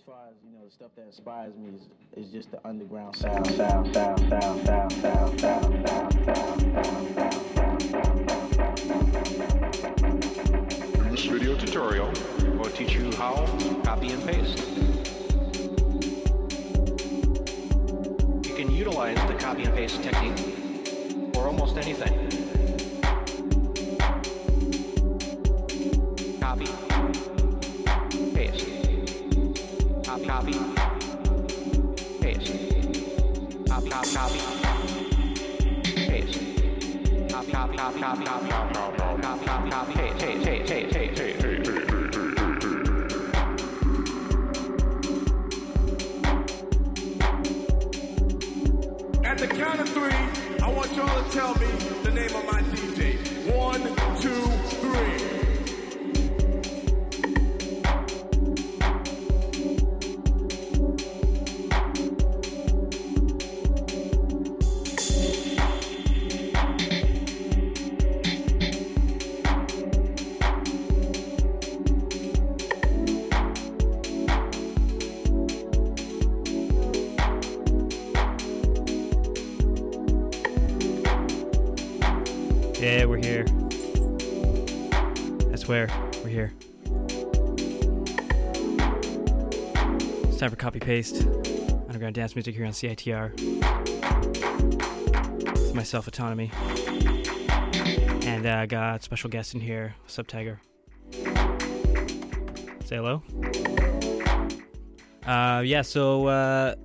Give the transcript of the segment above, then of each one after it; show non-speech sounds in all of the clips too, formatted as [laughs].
as far as you know, the stuff that inspires me is, is just the underground sound, sound, sound, sound, sound, sound, sound, sound, sound, sound. This video tutorial will teach you how to copy and paste. You can utilize the copy and paste technique for almost anything. At the count of three, I want y'all to tell me the name of my DJ. Copy paste. Underground dance music here on CITR. It's myself, Autonomy. And uh, I got special guest in here. Tiger? Say hello. Uh, yeah, so uh,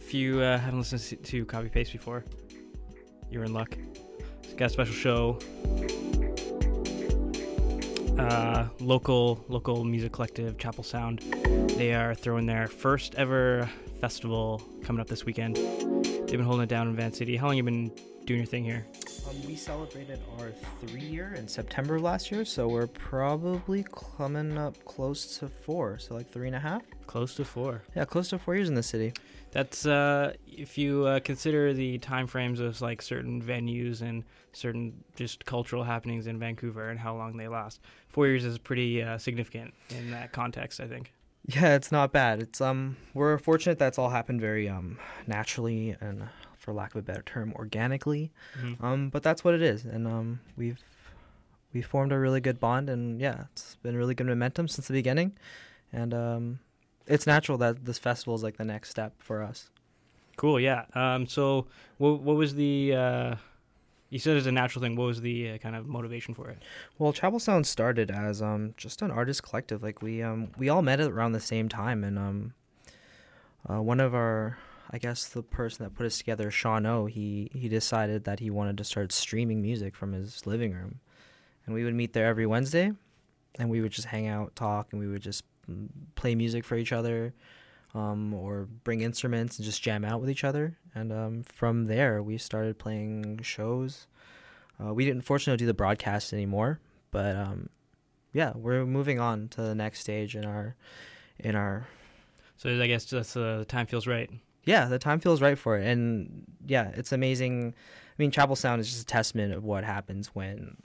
if you uh, haven't listened to copy paste before, you're in luck. It's got a special show. Uh, local local music collective Chapel Sound. They are throwing their first ever festival coming up this weekend. They've been holding it down in Van City. How long have you been doing your thing here? Um, we celebrated our three year in September of last year, so we're probably coming up close to four, so like three and a half. Close to four. Yeah, close to four years in the city. That's uh, if you uh, consider the time frames of like certain venues and certain just cultural happenings in Vancouver and how long they last. Four years is pretty uh, significant in that context, I think. Yeah, it's not bad. It's um, we're fortunate that's all happened very um naturally and, for lack of a better term, organically. Mhm. Um, but that's what it is, and um, we've we formed a really good bond, and yeah, it's been really good momentum since the beginning, and um, it's natural that this festival is like the next step for us. Cool, yeah. Um, so what what was the uh, you said it's a natural thing. What was the uh, kind of motivation for it? Well, Chapel Sound started as um just an artist collective. Like we um we all met at around the same time, and um uh, one of our I guess the person that put us together, Sean O, he he decided that he wanted to start streaming music from his living room, and we would meet there every Wednesday, and we would just hang out, talk, and we would just mm, play music for each other. Um, or bring instruments and just jam out with each other. And um, from there, we started playing shows. Uh, we didn't fortunately do the broadcast anymore, but um, yeah, we're moving on to the next stage in our in our So I guess just uh, the time feels right. Yeah, the time feels right for it, and yeah, it's amazing. I mean, Chapel Sound is just a testament of what happens when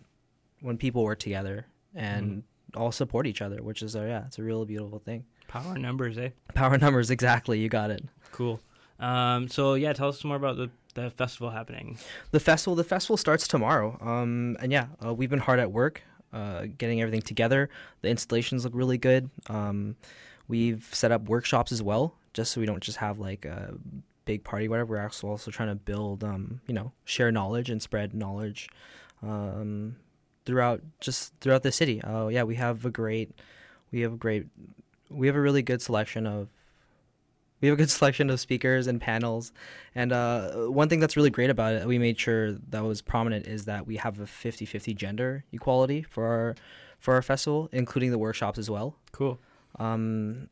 when people work together and all support each other, which is a, yeah, it's a real beautiful thing. Power numbers, eh? Power numbers, [laughs] exactly. You got it. Cool. Um, so yeah, tell us more about the the festival happening. The festival, the festival starts tomorrow. Um, and yeah, uh, we've been hard at work, uh, getting everything together. The installations look really good. Um, we've set up workshops as well, just so we don't just have like a big party, whatever. We're also also trying to build, um, you know, share knowledge and spread knowledge, um, throughout just throughout the city. Oh yeah, we have a great, we have a great, we have a really good selection of we have a good [laughs] selection of speakers and panels and uh, one thing that's really great about it we made sure that was prominent is that we have a 50-50 gender equality for our for our festival including the workshops as well Cool. um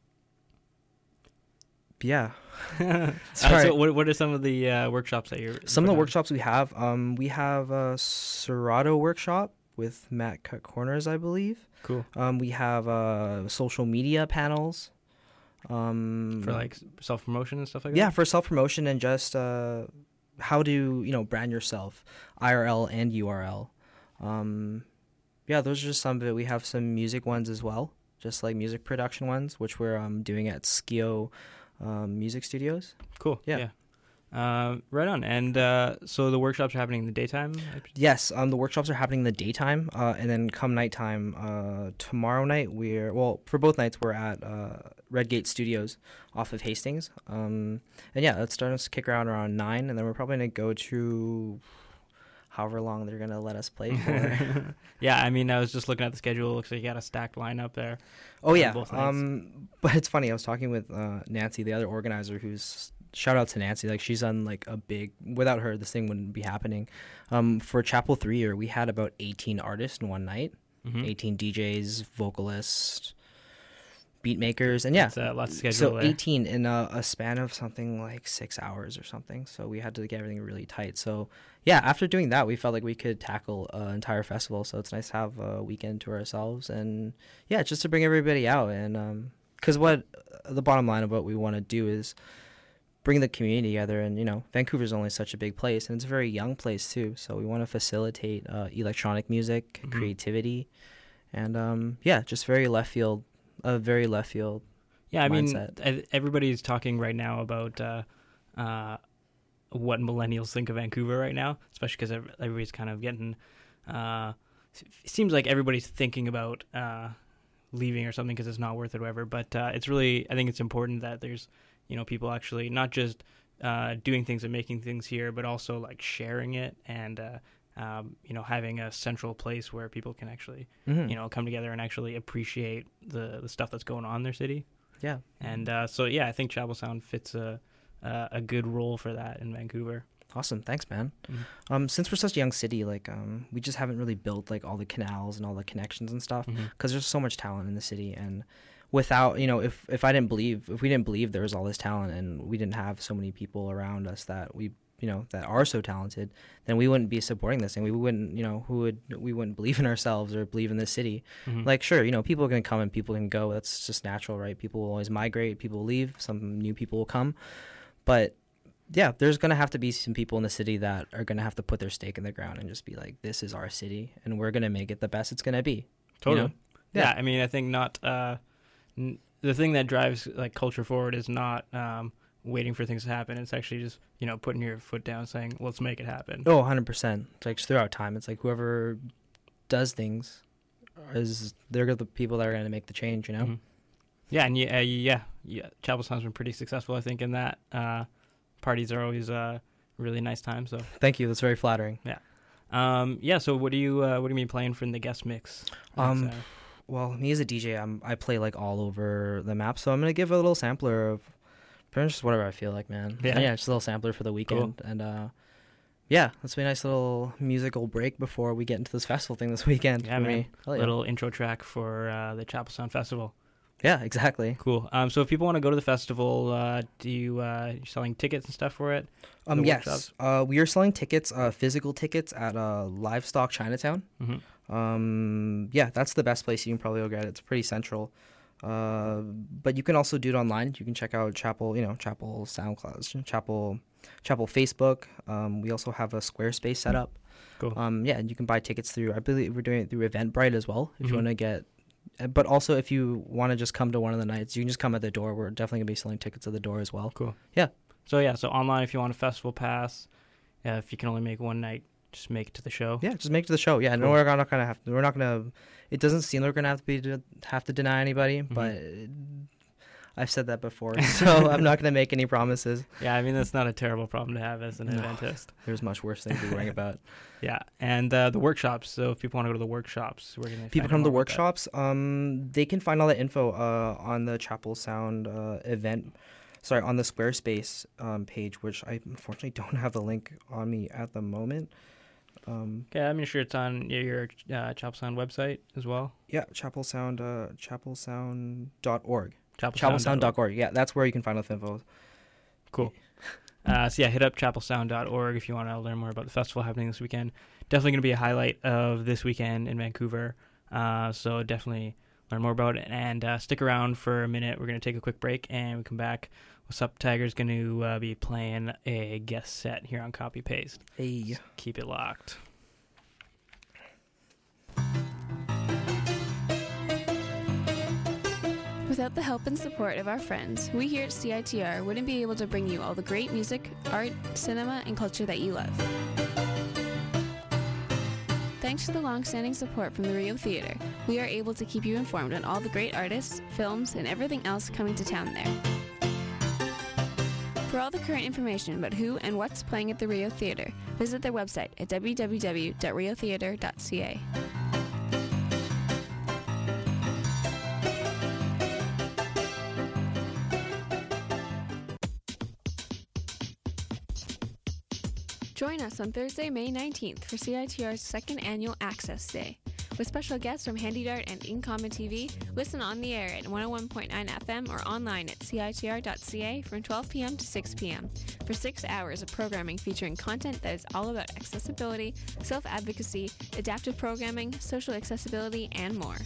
yeah [laughs] Uh, so what what are some of the uh, workshops that you're? some of the on? workshops we have um we have a serato workshop with matt cut corners i believe Cool. um we have uh social media panels um For like self promotion and stuff like yeah that. Yeah, for self promotion and just uh how to you know brand yourself irl and url um yeah those are just some of it we have some music ones as well just like music production ones, which we're um, doing at Skio um, Music Studios. Cool. Yeah. Yeah. Uh, right on. And uh, so the workshops are happening in the daytime. Yes, um, the workshops are happening in the daytime, uh, and then come nighttime, uh, tomorrow night we're well for both nights we're at uh, Redgate Studios off of Hastings, um, and yeah, it's starting to kick around around nine, and then we're probably gonna go to however long they're gonna let us play for. [laughs] yeah, I mean, I was just looking at the schedule. Looks like you got a stacked lineup there. oh yeah, um, but it's funny. I was talking with uh, Nancy, the other organizer, who's shout out to Nancy. Like she's done like a big. Without her, this thing wouldn't be happening. Um, for Chapel Three Year, we had about eighteen artists in one night. Mhm. 18 DJs, vocalists, beat makers, and yeah. It's, uh, lots of schedule so there. 18 in a, a span of something like six hours or something. So we had to get everything really tight. So yeah, after doing that, we felt like we could tackle an entire festival. So it's nice to have a weekend to ourselves, and yeah, just to bring everybody out. And because what the bottom line of what we want to do is bring the community together and you know vancouver's only such a big place and it's a very young place too so we want to facilitate uh, electronic music Mhm. creativity and um, yeah just very left field a very left field Yeah, I mean, mindset. ev- everybody's talking right now about uh, uh, what millennials think of Vancouver right now, especially because everybody's kind of getting. Uh, it seems like everybody's thinking about uh, leaving or something because it's not worth it, or whatever. But uh, it's really, I think it's important that there's, you know, people actually not just uh, doing things and making things here, but also like sharing it and. Um, you know, having a central place where people can actually, Mhm. you know, come together and actually appreciate the the stuff that's going on in their city. yeah And uh, so, yeah, I think Chapel Sound fits a a, a good role for that in Vancouver. awesome thanks man Mhm. um, since we're such a young city like um, we just haven't really built like all the canals and all the connections and stuff because there's so much talent in the city and without you know if if i didn't believe if we didn't believe there was all this talent and we didn't have so many people around us that we you know that are so talented then we wouldn't be supporting this and we wouldn't you know who would we wouldn't believe in ourselves or believe in the city Mhm. like sure you know people are going to come and people can go that's just natural right people will always migrate people will leave some new people will come but yeah there's going to have to be some people in the city that are going to have to put their stake in the ground and just be like this is our city and we're going to make it the best it's going to be totally. know? Yeah. Yeah. I mean, I think not uh, n- the thing that drives like culture forward is not um, waiting for things to happen. It's actually just you know putting your foot down, saying let's make it happen. Oh, 100%. It's like throughout time, it's like whoever does things is they're the people that are going to make the change, you know? Mhm. Yeah, and yeah, uh, yeah, yeah. Chapel Sound's been pretty successful, I think, in that. Uh, parties are always a really nice time. So, Thank you. That's very flattering. Yeah. Um, yeah. So, what do you uh, what do you mean playing from the guest mix? Um, uh, Well, me as a DJ, I'm, I play like all over the map, so I'm going to give a little sampler of pretty much just whatever I feel like, man. Yeah. yeah, just a little sampler for the weekend. And uh, yeah, let's be a nice little musical break before we get into this festival thing this [laughs] weekend. Yeah, for man. me. Yeah. little intro track for uh, the Chapel Sound Festival. Yeah, exactly. Cool. Um, so if people want to go to the festival, uh, do you uh, you selling tickets and stuff for it? Um, the yes, uh, we are selling tickets, uh, physical tickets at uh, Livestock Chinatown. Mm-hmm. Um, yeah, that's the best place you can probably go get it. It's pretty central. Uh, but you can also do it online. You can check out Chapel, you know, Chapel SoundCloud, Chapel, Chapel Facebook. Um, we also have a Squarespace set up. Cool. Um, yeah, and you can buy tickets through. I believe we're doing it through Eventbrite as well. If Mhm. you want to get, uh, but also if you want to just come to one of the nights, you can just come at the door. We're definitely gonna be selling tickets at the door as well. Cool. Yeah. So yeah, so online if you want a festival pass, uh, if you can only make one night, just make it to the show. Yeah, just make it to the show. Yeah, no, we're not gonna have. We're not gonna. It doesn't seem like we're gonna have to be have to deny anybody, Mm-hmm. but I've said that before, [laughs] so I'm not gonna make any promises. Yeah, I mean that's not a terrible problem to have as an No. Adventist. There's much worse things to be worrying about. [laughs] Yeah, and uh, the workshops. So if people want to go to the workshops, we're gonna People come to the workshops. Um, they can find all that info uh on the Chapel Sound uh event. Sorry, on the Squarespace um page, which I unfortunately [laughs] don't have the link on me at the moment. Um, Yeah, I'm sure it's on your, your uh, Chapel Sound website as well. yeah, Chapel Sound, uh, chapelsound.org. Chapelsound.org. Chapelsound.org. Yeah, that's where you can find all the info. Cool. [laughs] Uh, so yeah, hit up chapelsound.org if you want to learn more about the festival happening this weekend. Definitely going to be a highlight of this weekend in Vancouver. Uh, so definitely learn more about it and uh, stick around for a minute. We're going to take a quick break and we come back. WSUPTIGER's going to uh, be playing a guest set here on Copy Paste. Hey. Keep it locked. Without the help and support of our friends, we here at CITR wouldn't be able to bring you all the great music, art, cinema, and culture that you love. Thanks to the long-standing support from the Rio Theater, we are able to keep you informed on all the great artists, films, and everything else coming to town there. For all the current information about who and what's playing at the Rio Theater, visit their website at www.riotheater.ca. Join us on Thursday, May 19th for CITR's second annual Access Day. With special guests from HandyDART and Incomma TV, listen on the air at 101.9 FM or online at CITR.ca from 12 p.m. to 6 p.m. for six hours of programming featuring content that is all about accessibility, self advocacy, adaptive programming, social accessibility, and more.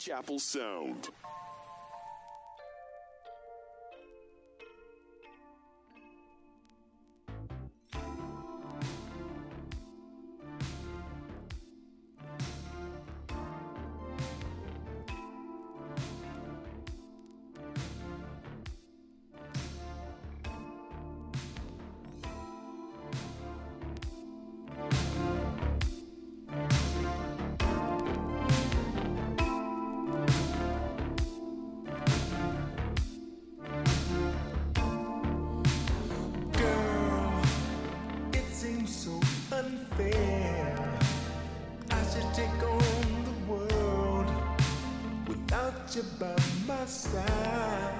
Chapel Sound. You by my side.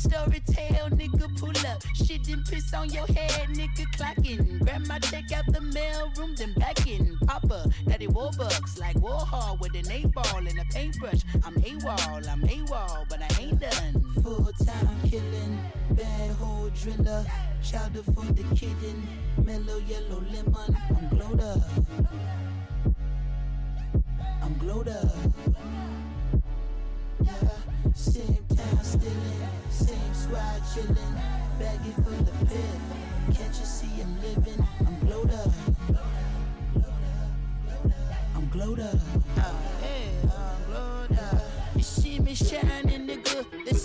Story nigga, pull up. Shit and piss on your head, nigga, clocking. Grab my check out the mail room, then back in. Papa, daddy Warbucks, like Warhol with an eight ball and a paintbrush. I'm AWOL, I'm AWOL, but I ain't done. Full time killing, bad hole driller. Chowder for the kitten, mellow yellow lemon. I'm glowed up. I'm glowed up. Squad chilling. Baggy full of piff. Can't you see I'm living? I'm glowed up. I'm glowed up.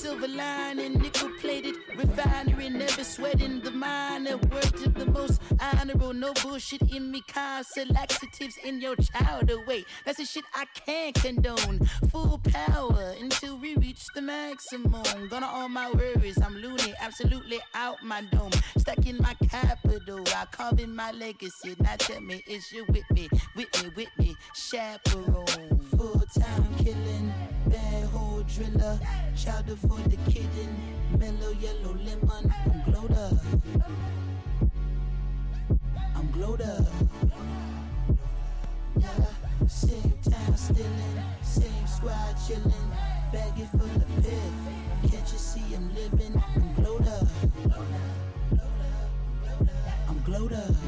Silver lining, nickel plated refinery, never sweating the minor. Word to the most honorable, no bullshit in me. Constant laxatives in your child away. That's the shit I can't condone. Full power until we reach the maximum. Gonna all my worries, I'm loony, absolutely out my dome. Stuck in my capital, I carve in my legacy. Now tell me, is you with me, with me, with me? Chaperone, full time killing, bad hole driller, chowder for the kitten, mellow yellow lemon. I'm glowed up. I'm glowed up. Yeah, same time stealing, same squad chilling, baggy full of piff. Can't you see I'm living? I'm glowed up. I'm glowed up.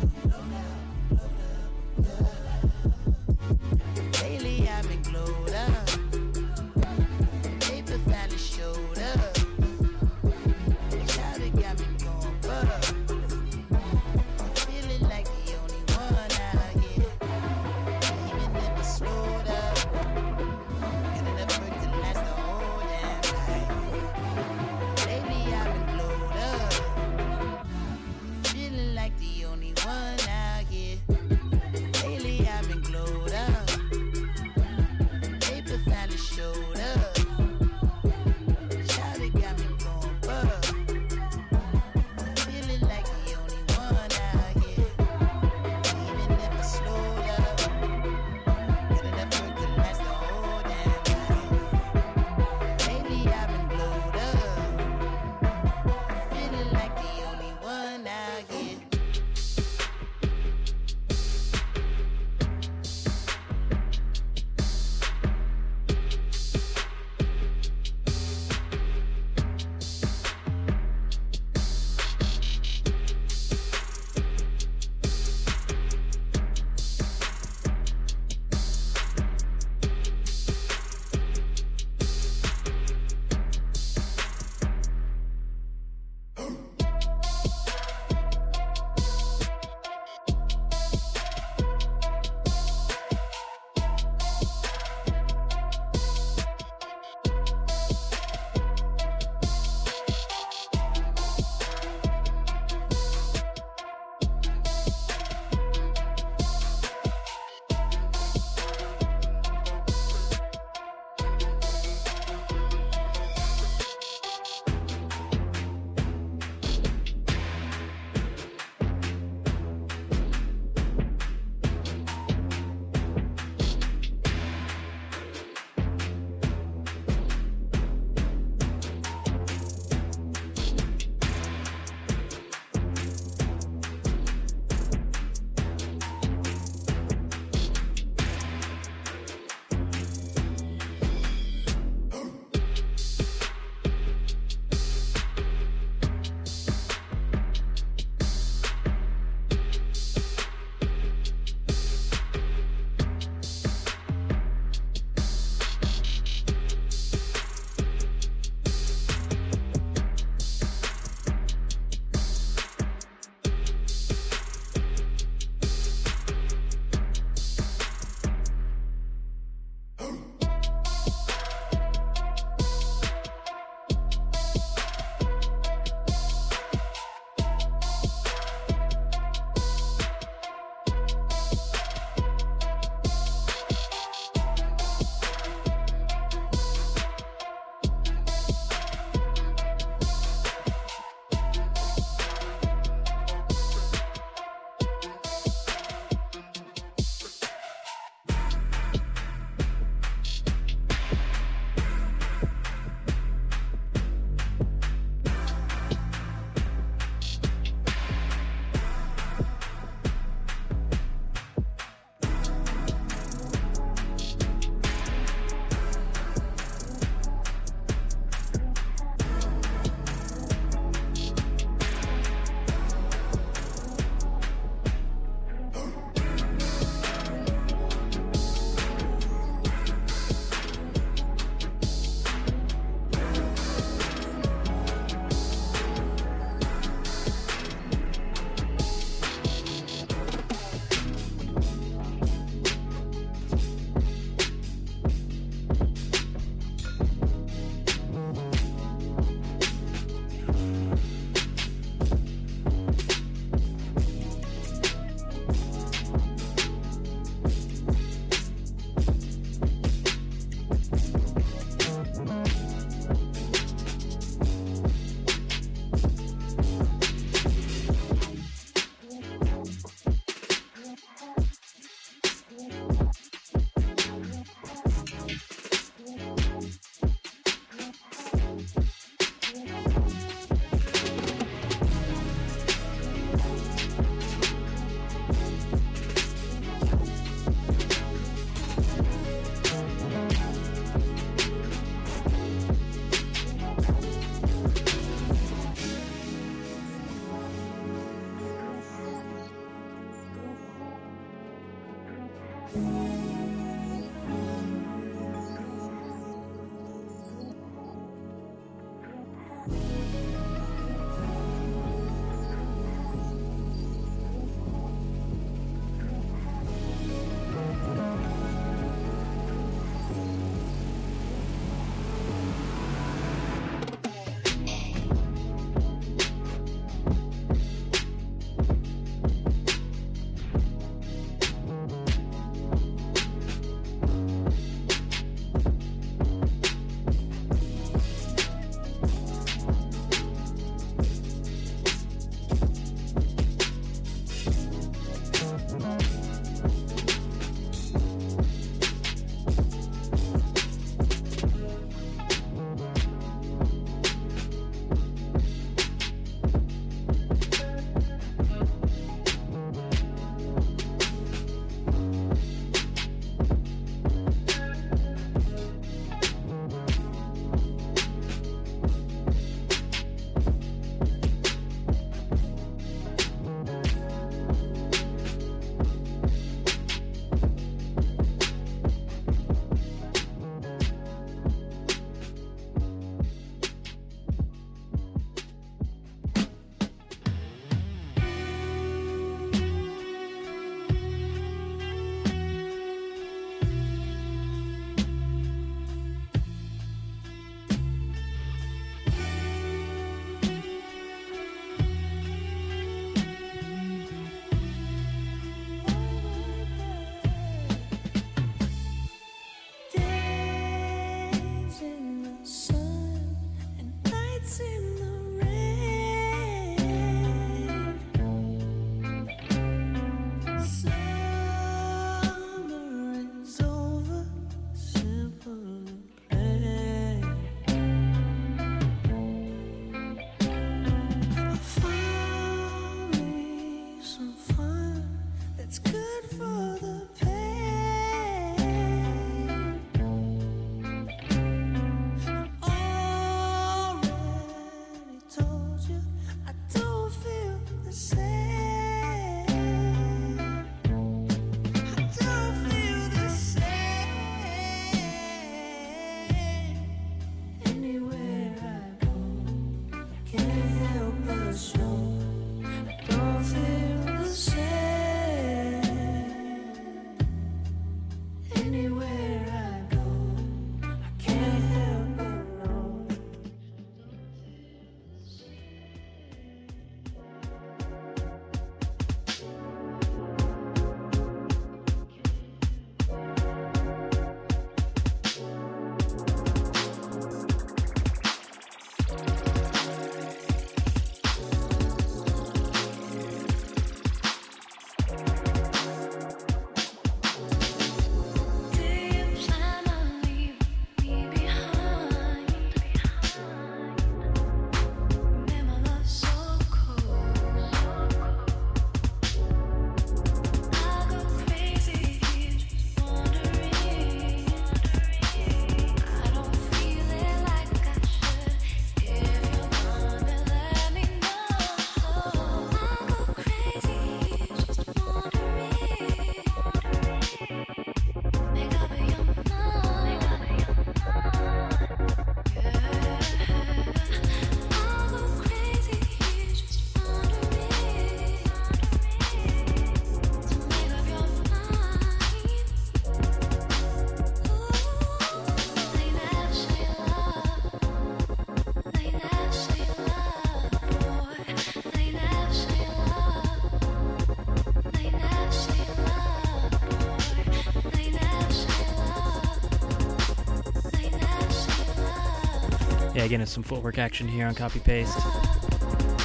Yeah, again, it's some footwork action here on Copy Paste.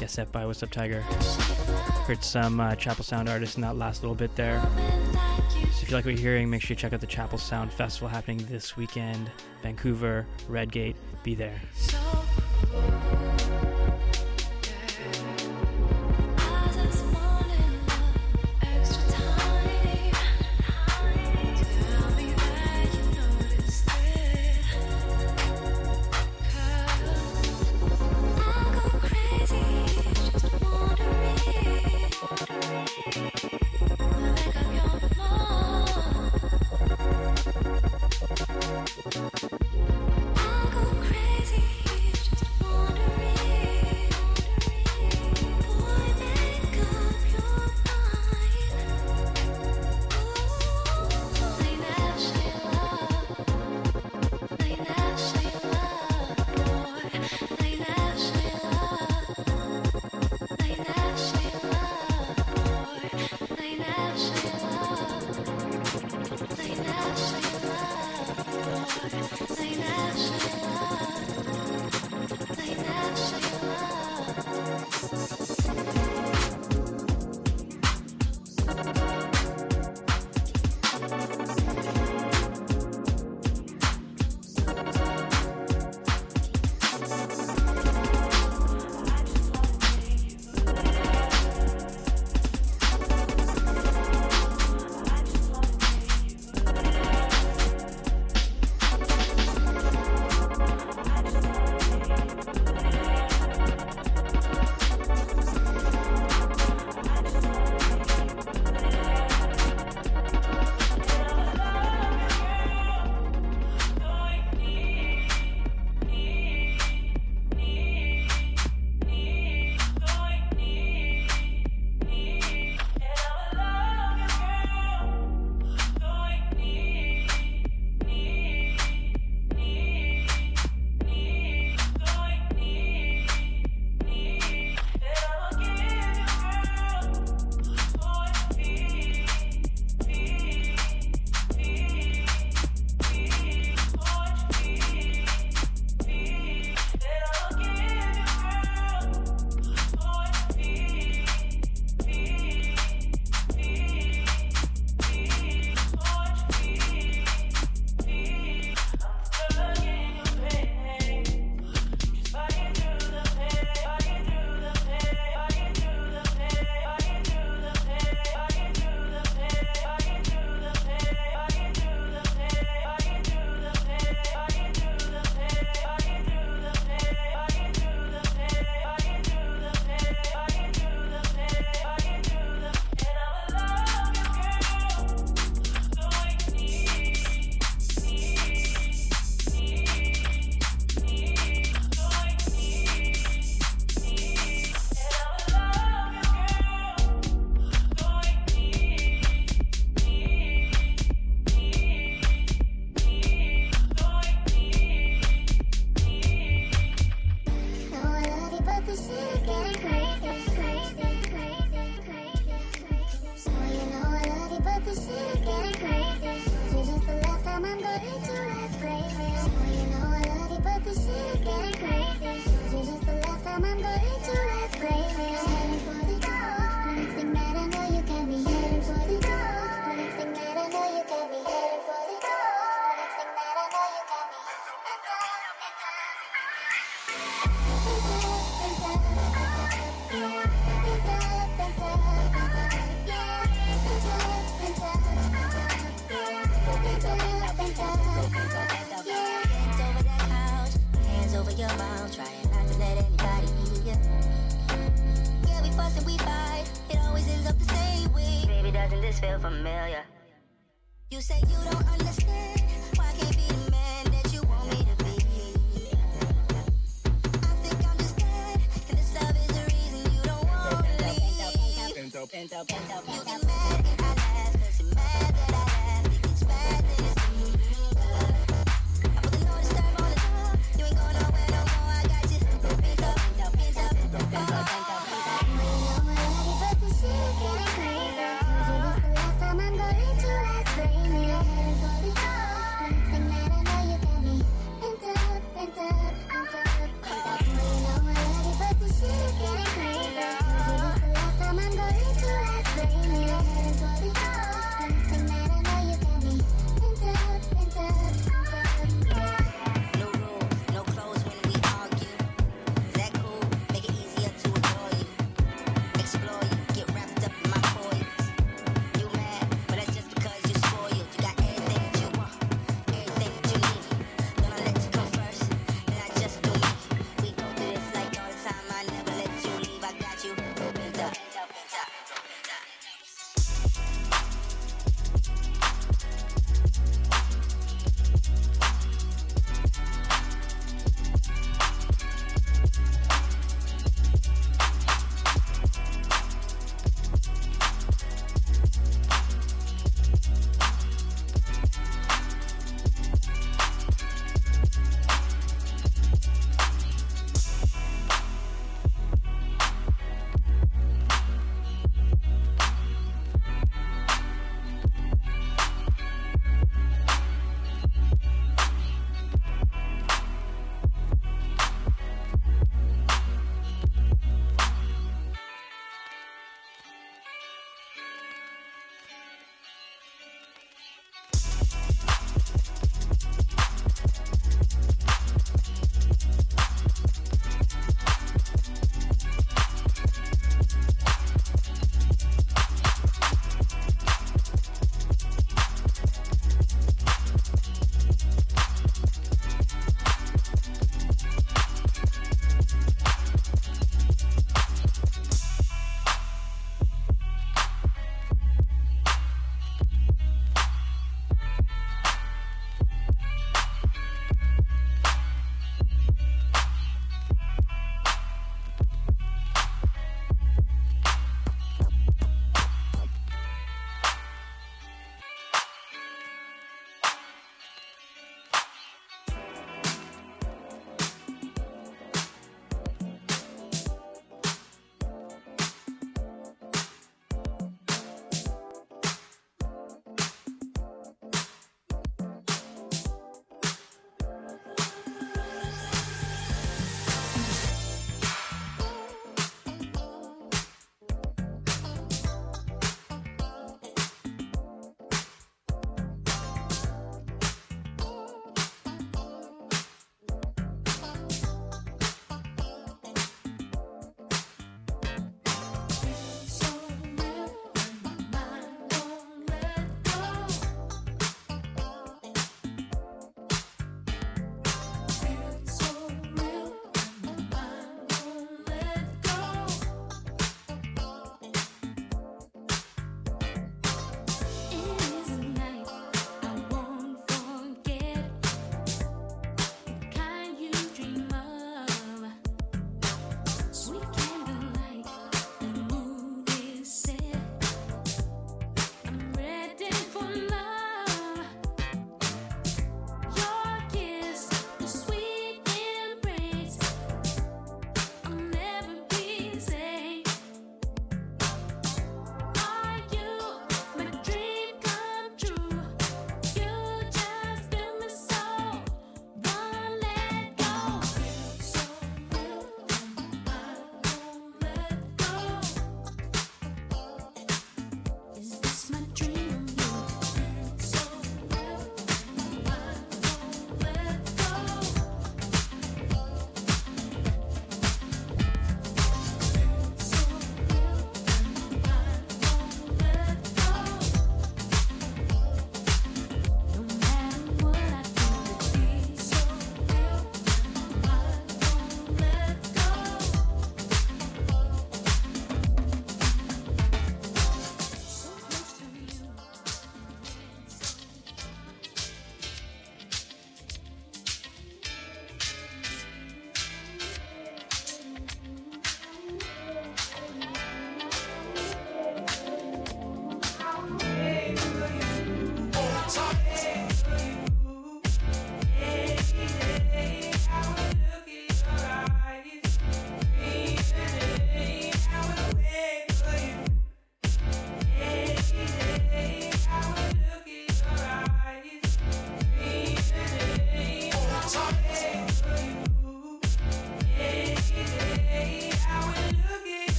Guess that by WSUPTIGER. Heard some uh, Chapel Sound artists in that last little bit there. So if you like what you're hearing, make sure you check out the Chapel Sound Festival happening this weekend. Vancouver, Redgate, be there.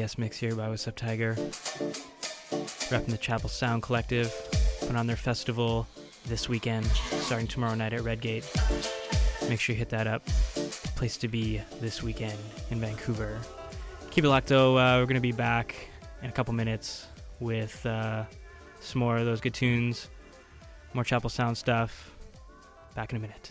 Guest mix here by WSUPTIGER. Repping the Chapel Sound Collective. Put on their festival this weekend, starting tomorrow night at Red Gate. Make sure you hit that up. Place to be this weekend in Vancouver. Keep it locked though. Uh, we're going to be back in a couple minutes with uh, some more of those good tunes, more Chapel Sound stuff. Back in a minute.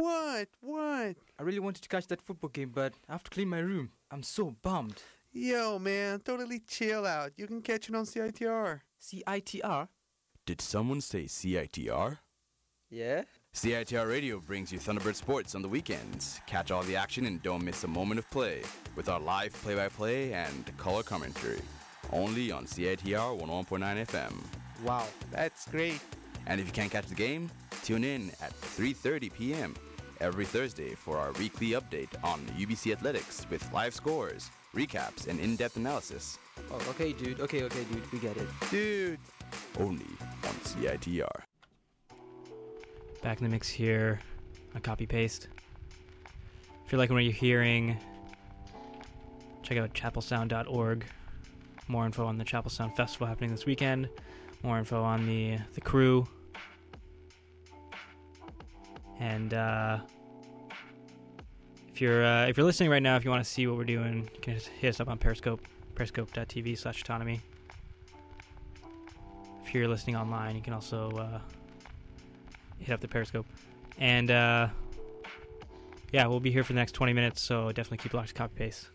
What? What? I really wanted to catch that football game, but I have to clean my room. I'm so bummed. Yo, man, totally chill out. You can catch it on CITR. CITR? Did someone say CITR? Yeah? CITR Radio brings you Thunderbird Sports on the weekends. Catch all the action and don't miss a moment of play with our live play by play and color commentary. Only on CITR 101.9 FM. Wow, that's great. And if you can't catch the game, tune in at 3:30 p.m. every Thursday for our weekly update on UBC athletics with live scores, recaps, and in-depth analysis. Oh, okay, dude. Okay, okay, dude. We get it. Dude. Only on CITR. Back in the mix here on Copy Paste. If you're liking what you're hearing, check out chapelsound.org. More info on the Chapel Sound Festival happening this weekend. More info on the the crew. And uh, if you're uh, if you're listening right now, if you want to see what we're doing, you can just hit us up on Periscope, periscope.tv slash autonomy. If you're listening online, you can also uh, hit up the Periscope. And uh, yeah, we'll be here for the next 20 minutes, so definitely keep locked to copy paste.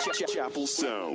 Chapel Sound.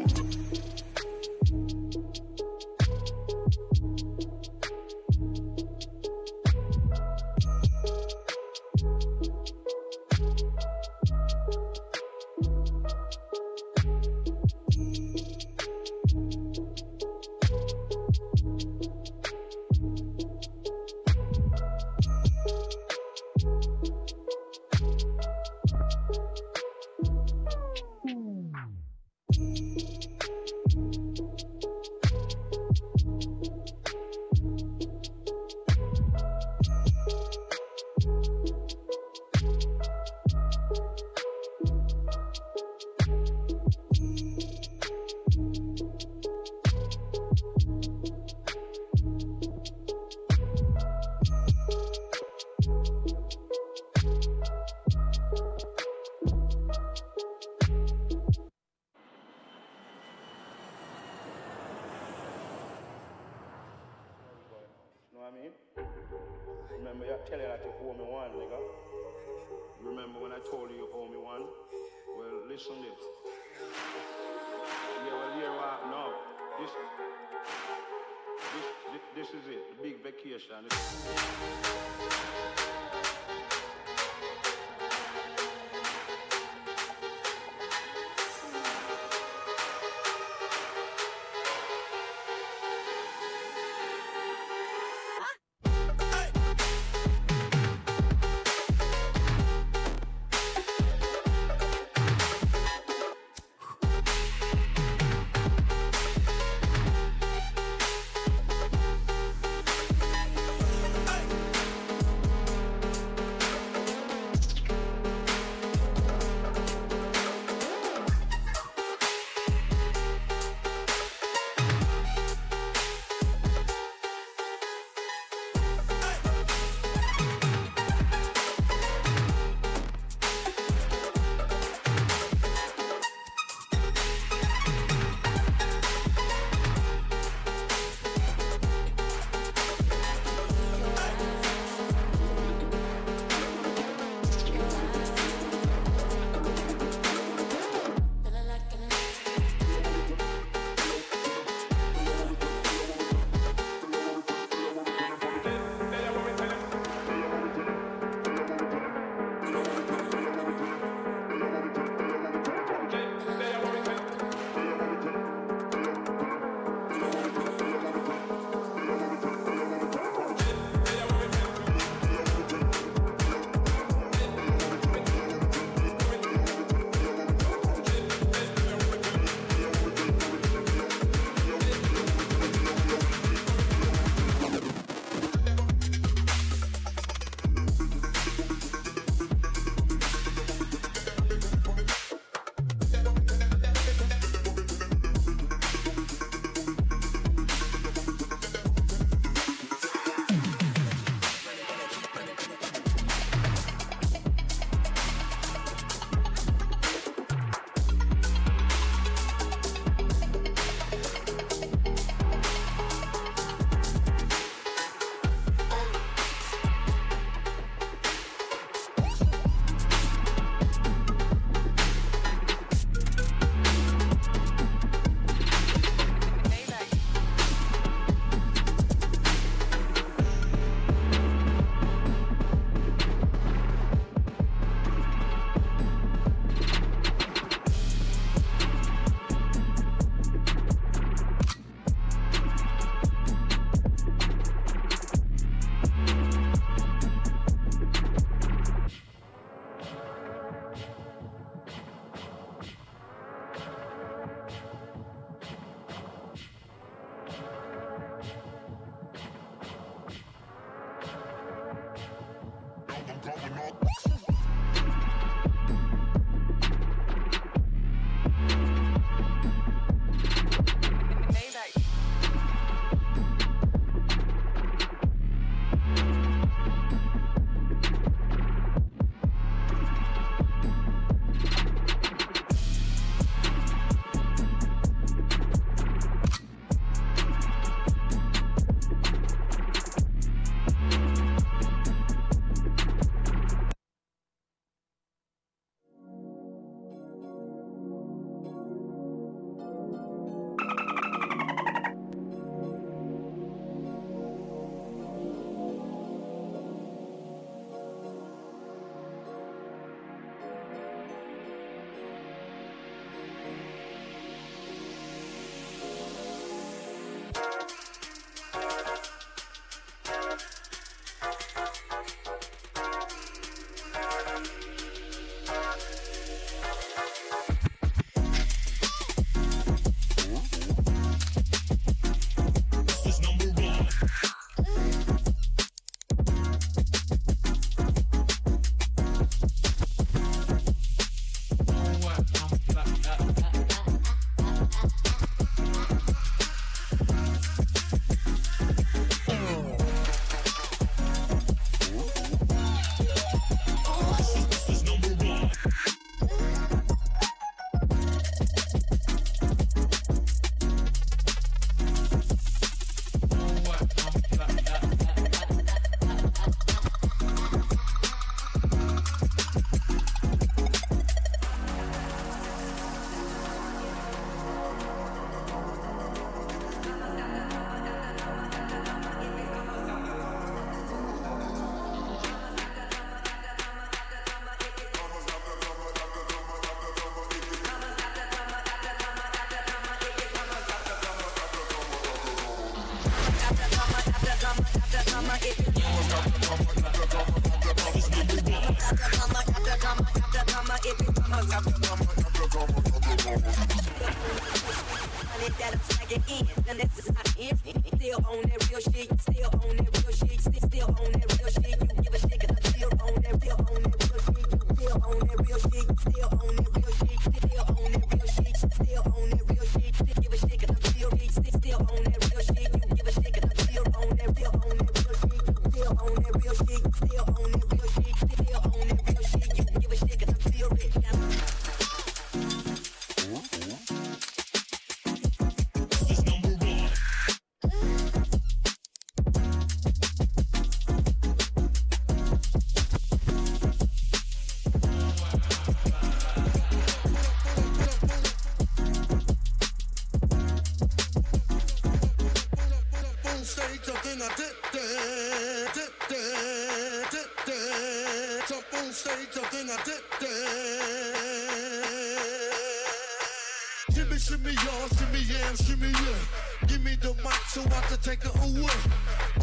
It away.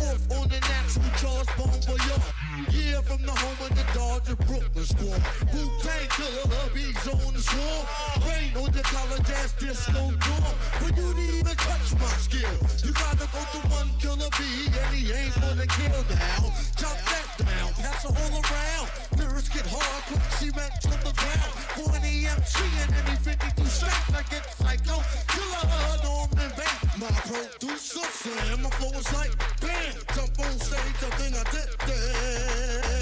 Off on the natural charge, bomb for y'all. Yeah, from the home of the Dodger Brooklyn squad. Wu-Tang killer, hubby's on the swarm. Rain on your college ass disco dorm. But you didn't even touch my skill. You gotta go to one killer bee, and he ain't gonna kill now. Chop that down, it all around. Lyrics get hard, quick cement to the ground. For an EMC and any 52 stack, like it's psycho. Killer, Norman Bain. My producer, Slam, my flow is like bam. Jump on stage, something I did Say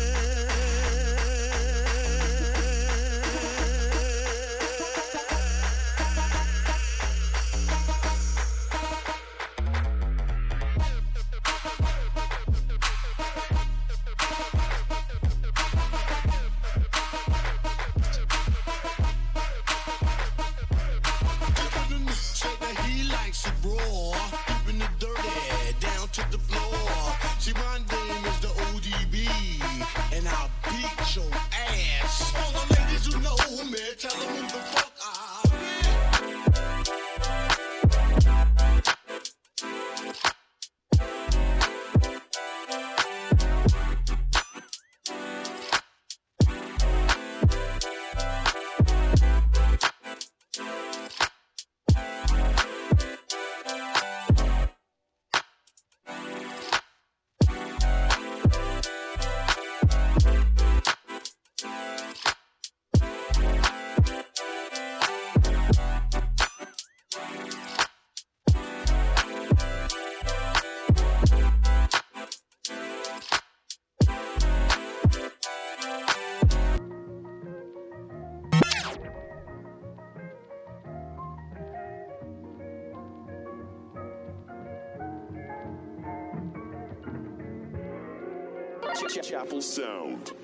Chapel Sound.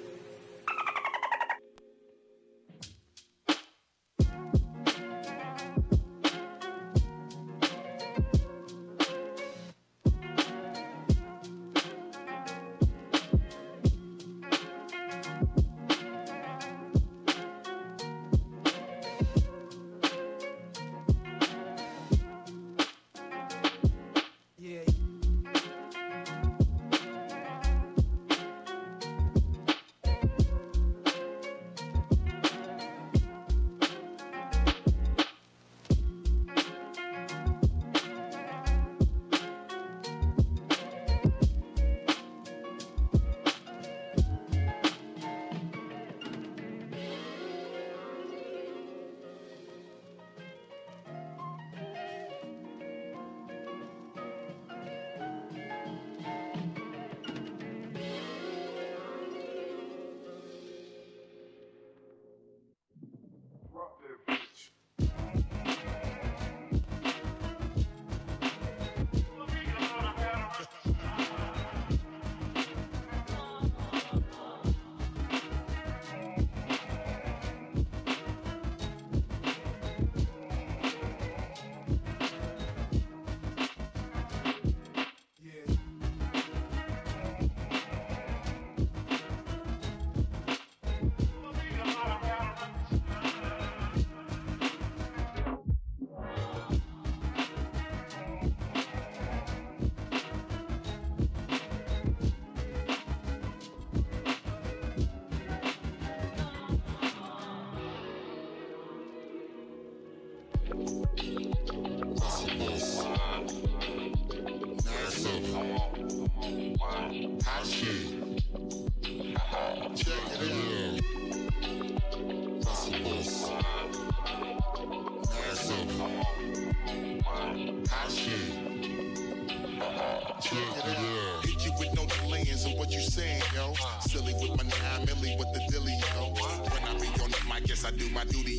My duty,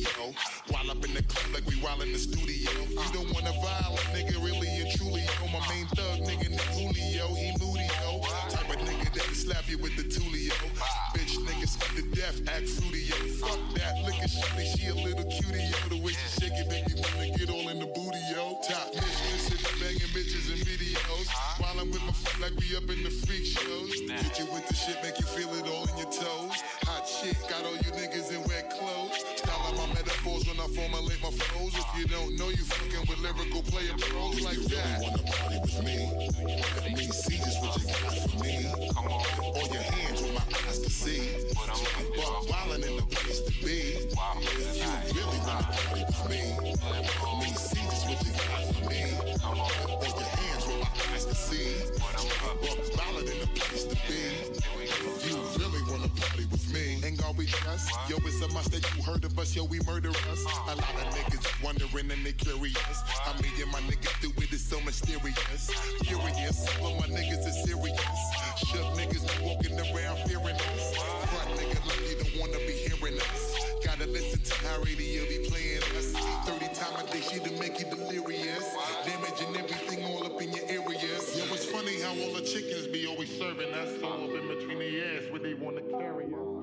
chickens be always serving. All up in between the ass where they wanna carry us.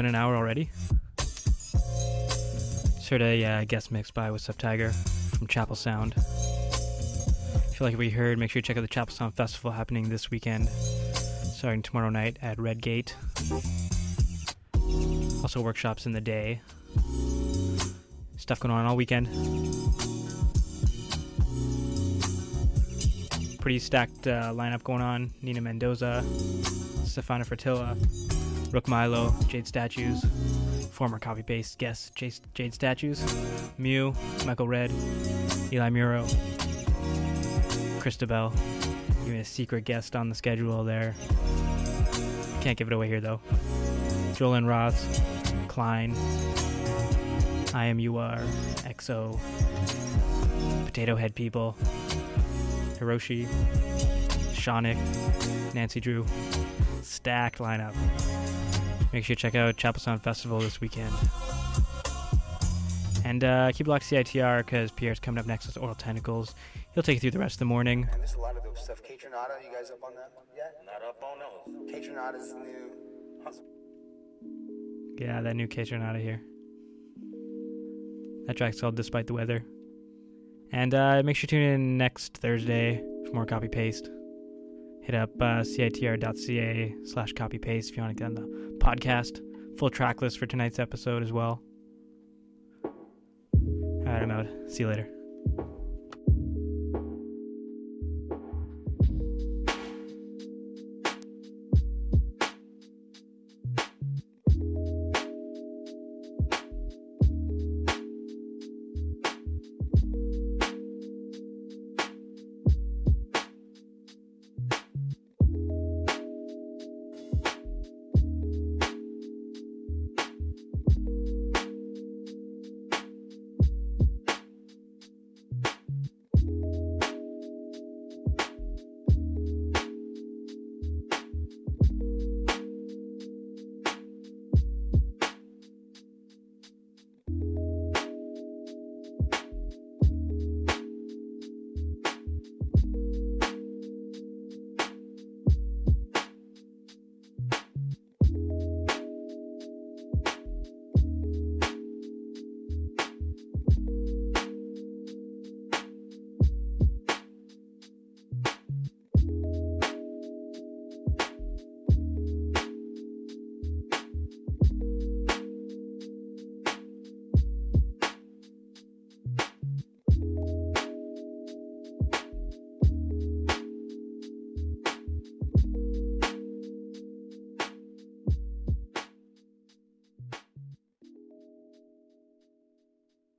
Been an hour already. Heard a uh, guest mix by WSUPTIGER from Chapel Sound. If you like what you heard, make sure you check out the Chapel Sound Festival happening this weekend, starting tomorrow night at Red Gate. Also, workshops in the day. Stuff going on all weekend. Pretty stacked uh, lineup going on. Nina Mendoza, Stefana Fratila, Rook Milo, Jade Statues, former copy paste guest Jade, Statues, Mew, Michael Red, Eli Muro, Christabel, even a secret guest on the schedule there. Can't give it away here though. Jolyn Roth, Klein, IMUR, EXO, Potato Head People, Hiroshi, Shonik, Nancy Drew. Stacked lineup. Make sure you check out Chapel Sound Festival this weekend. And uh, keep locked CITR because Pierre's coming up next with Aural Tentacles. He'll take you through the rest of the morning. And there's a lot of dope stuff. Kaytranada, you guys up on that one yet? Not up on those. Kaytranada's new. Yeah, that new case are out of here. That track's called Despite the Weather. And uh, make sure you tune in next Thursday for more copy paste. Hit up uh, citr.ca slash copy paste if you want to get on the podcast. Full track list for tonight's episode as well. All right, I'm out. See you later.